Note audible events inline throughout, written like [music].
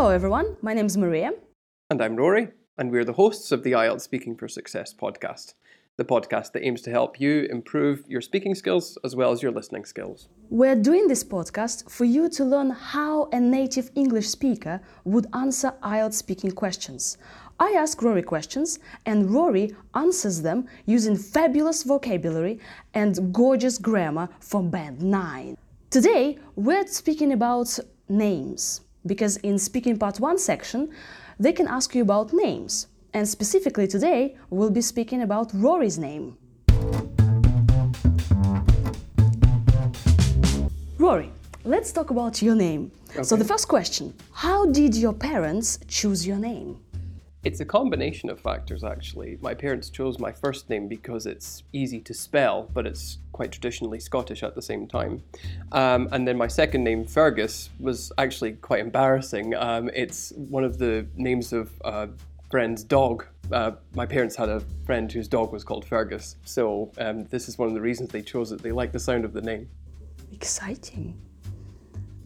Hello, everyone. My name is Maria. And I'm Rory, and we're the hosts of the IELTS Speaking for Success podcast, the podcast that aims to help you improve your speaking skills as well as your listening skills. We're doing this podcast for you to learn how a native English speaker would answer IELTS speaking questions. I ask Rory questions, and Rory answers them using fabulous vocabulary and gorgeous grammar from Band 9. Today, we're speaking about names, because in Speaking Part 1 section, they can ask you about names. And specifically today, we'll be speaking about Rory's name. Rory, let's talk about your name. So, the first question How did your parents choose your name? It's a combination of factors, actually. My parents chose my first name because it's easy to spell, but it's quite traditionally Scottish at the same time. Um, and then my second name, Fergus, was actually quite embarrassing. Um, it's one of the names of a friend's dog. Uh, my parents had a friend whose dog was called Fergus, so um, this is one of the reasons they chose it. They like the sound of the name. Exciting.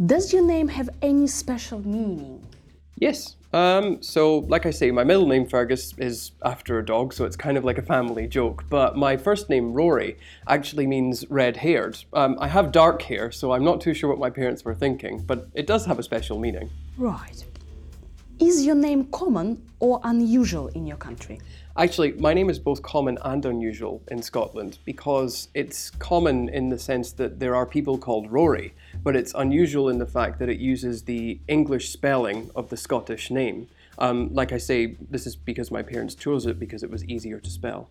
Does your name have any special meaning? Yes. Um, so, like I say, my middle name Fergus is after a dog, so it's kind of like a family joke. But my first name Rory actually means red-haired. Um, I have dark hair, so I'm not too sure what my parents were thinking, but it does have a special meaning. Right. Is your name common or unusual in your country? Actually, my name is both common and unusual in Scotland because it's common in the sense that there are people called Rory, but it's unusual in the fact that it uses the English spelling of the Scottish name. Um, like I say, this is because my parents chose it because it was easier to spell.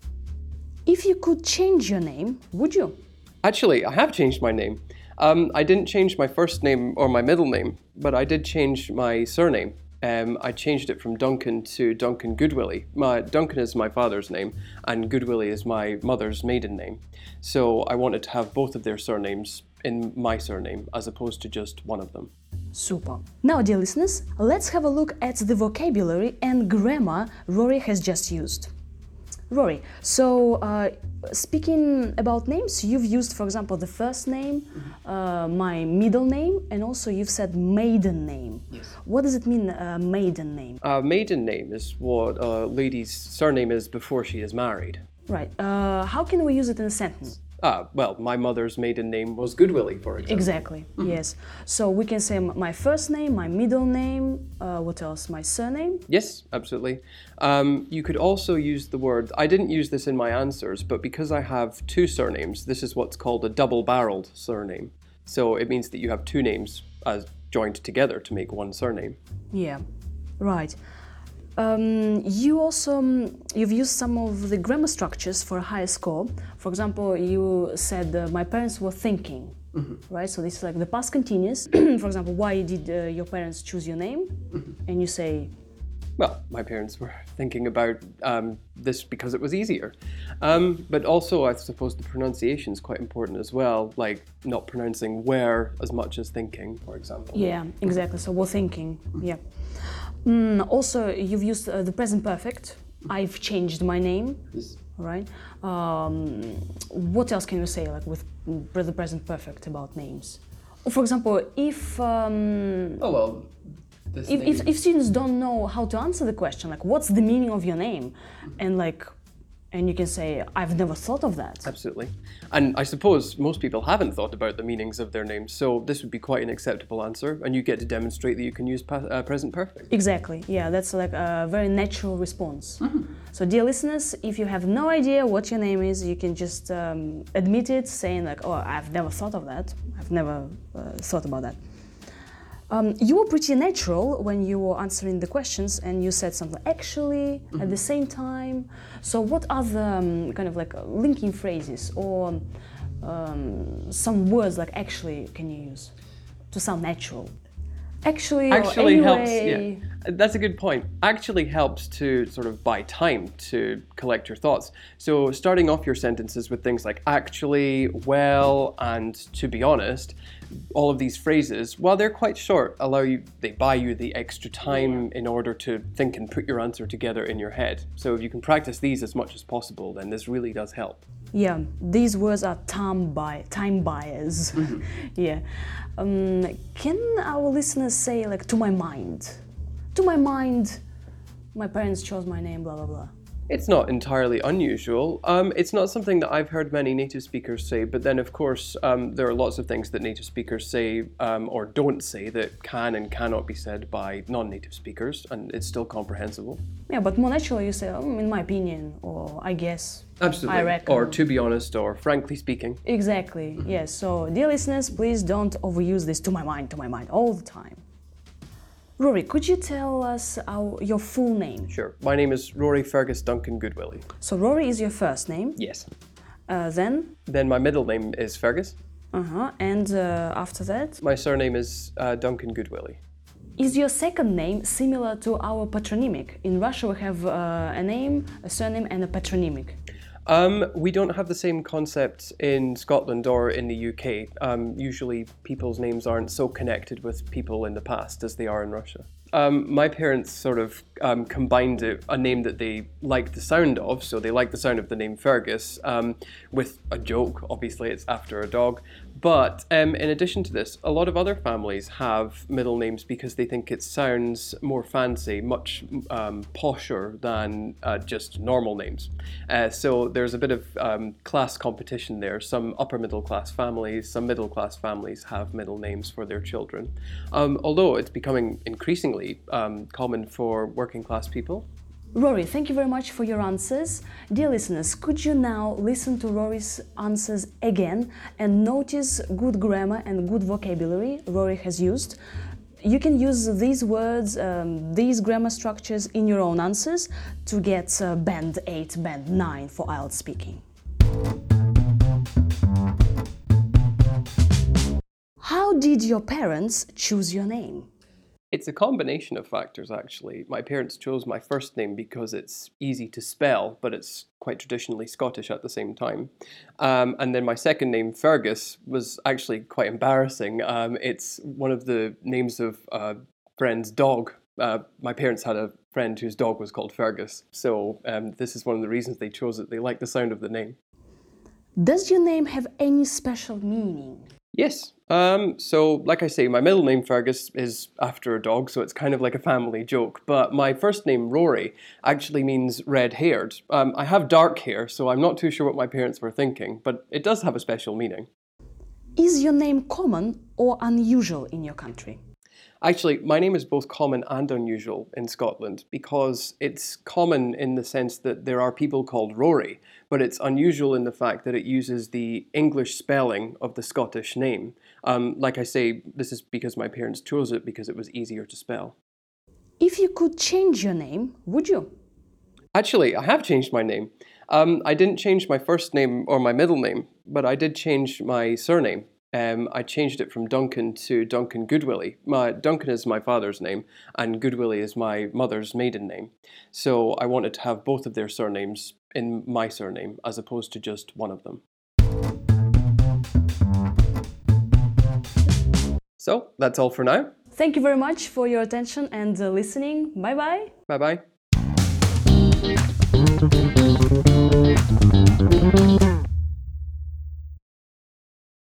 If you could change your name, would you? Actually, I have changed my name. Um, I didn't change my first name or my middle name, but I did change my surname um, I changed it from Duncan to Duncan Goodwillie. My, Duncan is my father's name, and Goodwillie is my mother's maiden name. So I wanted to have both of their surnames in my surname as opposed to just one of them. Super. Now, dear listeners, let's have a look at the vocabulary and grammar Rory has just used. Rory, so uh, speaking about names, you've used, for example, the first name, mm-hmm. uh, my middle name, and also you've said maiden name. Yes. What does it mean, uh, maiden name? Uh, maiden name is what a lady's surname is before she is married. Right. Uh, how can we use it in a sentence? Ah, well, my mother's maiden name was Goodwillie, for example. Exactly, mm-hmm. yes. So we can say my first name, my middle name, uh, what else? My surname? Yes, absolutely. Um, you could also use the word, I didn't use this in my answers, but because I have two surnames, this is what's called a double barreled surname. So it means that you have two names as joined together to make one surname. Yeah, right. Um, you also um, you've used some of the grammar structures for a higher score. For example, you said uh, my parents were thinking, mm-hmm. right? So this is like the past continuous. [clears throat] for example, why did uh, your parents choose your name? Mm-hmm. And you say, well, my parents were thinking about um, this because it was easier. Um, but also, I suppose the pronunciation is quite important as well, like not pronouncing where as much as thinking, for example. Yeah, exactly. So we're thinking. Mm-hmm. Yeah. Mm, also, you've used uh, the present perfect. I've changed my name. Yes. Right. Um, what else can you say, like with the present perfect about names? For example, if um, oh well, if, if, if students don't know how to answer the question, like what's the meaning of your name, and like and you can say, I've never thought of that. Absolutely. And I suppose most people haven't thought about the meanings of their names, so this would be quite an acceptable answer, and you get to demonstrate that you can use pa- uh, present perfect. Exactly. Yeah, that's like a very natural response. Mm-hmm. So, dear listeners, if you have no idea what your name is, you can just um, admit it, saying, like, oh, I've never thought of that. I've never uh, thought about that. Um, you were pretty natural when you were answering the questions, and you said something actually mm-hmm. at the same time. So, what are the um, kind of like uh, linking phrases or um, some words like actually can you use to sound natural? Actually, actually anyway... helps. Yeah, that's a good point. Actually helps to sort of buy time to collect your thoughts. So starting off your sentences with things like actually, well, and to be honest, all of these phrases, while they're quite short, allow you they buy you the extra time in order to think and put your answer together in your head. So if you can practice these as much as possible, then this really does help. Yeah, these words are time buy time buyers. Mm-hmm. [laughs] yeah. Um, can our listeners say like to my mind? to my mind, my parents chose my name, blah blah blah. It's not entirely unusual. Um, it's not something that I've heard many native speakers say, but then, of course, um, there are lots of things that native speakers say um, or don't say that can and cannot be said by non native speakers, and it's still comprehensible. Yeah, but more naturally, you say, um, in my opinion, or I guess. Absolutely. I reckon. Or to be honest, or frankly speaking. Exactly, yes. So, dear listeners, please don't overuse this to my mind, to my mind, all the time. Rory, could you tell us our, your full name? Sure. My name is Rory Fergus Duncan Goodwillie. So, Rory is your first name. Yes. Uh, then, Then my middle name is Fergus. uh huh, and uh, after that, My surname is uh, Duncan Goodwillie. is your second name similar to our patronymic? In Russia, we have uh, a name, a surname, and a patronymic. Um, we don't have the same concept in Scotland or in the UK. Um, usually, people's names aren't so connected with people in the past as they are in Russia. Um, my parents sort of um, combined it, a name that they liked the sound of, so they liked the sound of the name Fergus, um, with a joke. Obviously, it's after a dog. But um, in addition to this, a lot of other families have middle names because they think it sounds more fancy, much um, posher than uh, just normal names. Uh, so there's a bit of um, class competition there. Some upper middle class families, some middle class families have middle names for their children. Although it's becoming increasingly um, common for working class people. Rory, thank you very much for your answers. Dear listeners, could you now listen to Rory's answers again and notice good grammar and good vocabulary Rory has used? You can use these words, um, these grammar structures in your own answers to get uh, band 8, band 9 for IELTS speaking. How did your parents choose your name? It's a combination of factors, actually. My parents chose my first name because it's easy to spell, but it's quite traditionally Scottish at the same time. Um, and then my second name, Fergus, was actually quite embarrassing. Um, it's one of the names of a friend's dog. Uh, my parents had a friend whose dog was called Fergus, so um, this is one of the reasons they chose it. They liked the sound of the name. Does your name have any special meaning? Yes. Um, so, like I say, my middle name Fergus is after a dog, so it's kind of like a family joke. But my first name Rory actually means red haired. Um, I have dark hair, so I'm not too sure what my parents were thinking, but it does have a special meaning. Is your name common or unusual in your country? Actually, my name is both common and unusual in Scotland because it's common in the sense that there are people called Rory, but it's unusual in the fact that it uses the English spelling of the Scottish name. Um, like I say, this is because my parents chose it because it was easier to spell. If you could change your name, would you? Actually, I have changed my name. Um, I didn't change my first name or my middle name, but I did change my surname. Um, I changed it from Duncan to Duncan Goodwillie. My Duncan is my father's name, and Goodwillie is my mother's maiden name. So I wanted to have both of their surnames in my surname as opposed to just one of them. So that's all for now. Thank you very much for your attention and uh, listening. Bye bye. Bye bye.